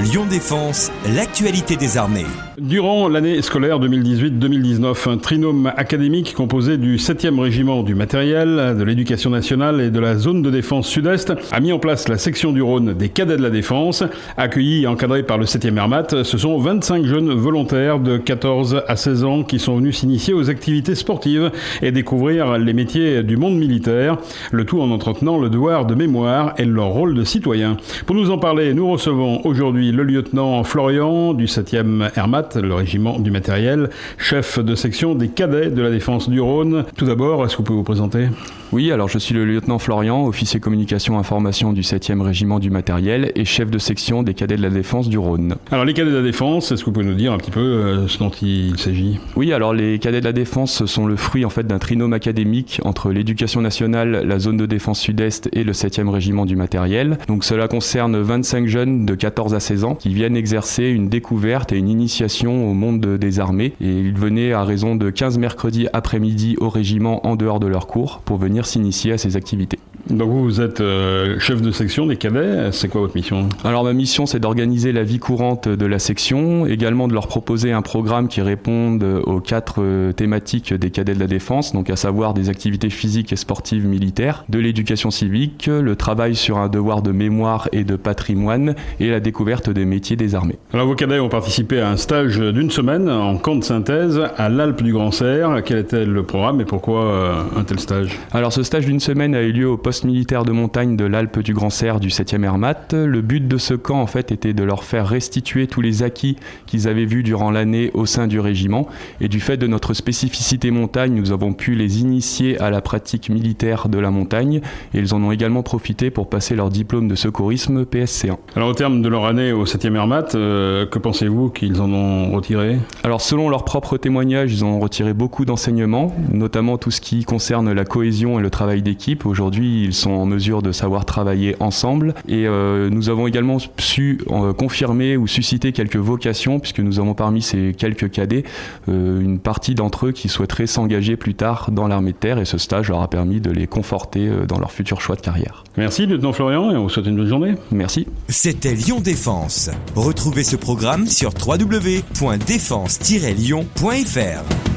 Lyon Défense, l'actualité des armées. Durant l'année scolaire 2018-2019, un trinôme académique composé du 7e régiment du matériel, de l'éducation nationale et de la zone de défense sud-est a mis en place la section du Rhône des cadets de la défense. Accueillis et encadrés par le 7e Airmat, ce sont 25 jeunes volontaires de 14 à 16 ans qui sont venus s'initier aux activités sportives et découvrir les métiers du monde militaire, le tout en entretenant le devoir de mémoire et leur rôle de citoyen. Pour nous en parler, nous recevons aujourd'hui le lieutenant Florian du 7e Hermat, le régiment du matériel, chef de section des cadets de la défense du Rhône. Tout d'abord, est-ce que vous pouvez vous présenter? Oui, alors je suis le lieutenant Florian, officier communication information du 7e régiment du matériel et chef de section des cadets de la défense du Rhône. Alors les cadets de la défense, est-ce que vous pouvez nous dire un petit peu euh, ce dont il s'agit? Oui, alors les cadets de la défense sont le fruit en fait d'un trinôme académique entre l'éducation nationale, la zone de défense sud-est et le 7e régiment du matériel. Donc cela concerne 25 jeunes de 14 à 16 qui viennent exercer une découverte et une initiation au monde des armées. Et ils venaient à raison de 15 mercredis après-midi au régiment en dehors de leurs cours pour venir s'initier à ces activités. Donc vous, vous êtes euh, chef de section des cadets, c'est quoi votre mission? Alors ma mission c'est d'organiser la vie courante de la section, également de leur proposer un programme qui réponde aux quatre euh, thématiques des cadets de la défense, donc à savoir des activités physiques et sportives militaires, de l'éducation civique, le travail sur un devoir de mémoire et de patrimoine et la découverte des métiers des armées. Alors vos cadets ont participé à un stage d'une semaine en camp de synthèse à l'Alpe du Grand Serre. Quel était le programme et pourquoi euh, un tel stage? Alors ce stage d'une semaine a eu lieu au poste militaire de montagne de l'Alpe du Grand Serre du 7e Hermat. Le but de ce camp en fait était de leur faire restituer tous les acquis qu'ils avaient vus durant l'année au sein du régiment et du fait de notre spécificité montagne, nous avons pu les initier à la pratique militaire de la montagne et ils en ont également profité pour passer leur diplôme de secourisme PSC1. Alors au terme de leur année au 7e Hermat, euh, que pensez-vous qu'ils en ont retiré? Alors selon leurs propres témoignages, ils ont retiré beaucoup d'enseignements, notamment tout ce qui concerne la cohésion et le travail d'équipe. Aujourd'hui, ils sont en mesure de savoir travailler ensemble et euh, nous avons également su euh, confirmer ou susciter quelques vocations puisque nous avons parmi ces quelques cadets euh, une partie d'entre eux qui souhaiteraient s'engager plus tard dans l'armée de terre et ce stage leur a permis de les conforter euh, dans leur futur choix de carrière. Merci lieutenant Florian et on vous souhaite une bonne journée. Merci. C'était Lyon Défense. Retrouvez ce programme sur www.défense-lyon.fr.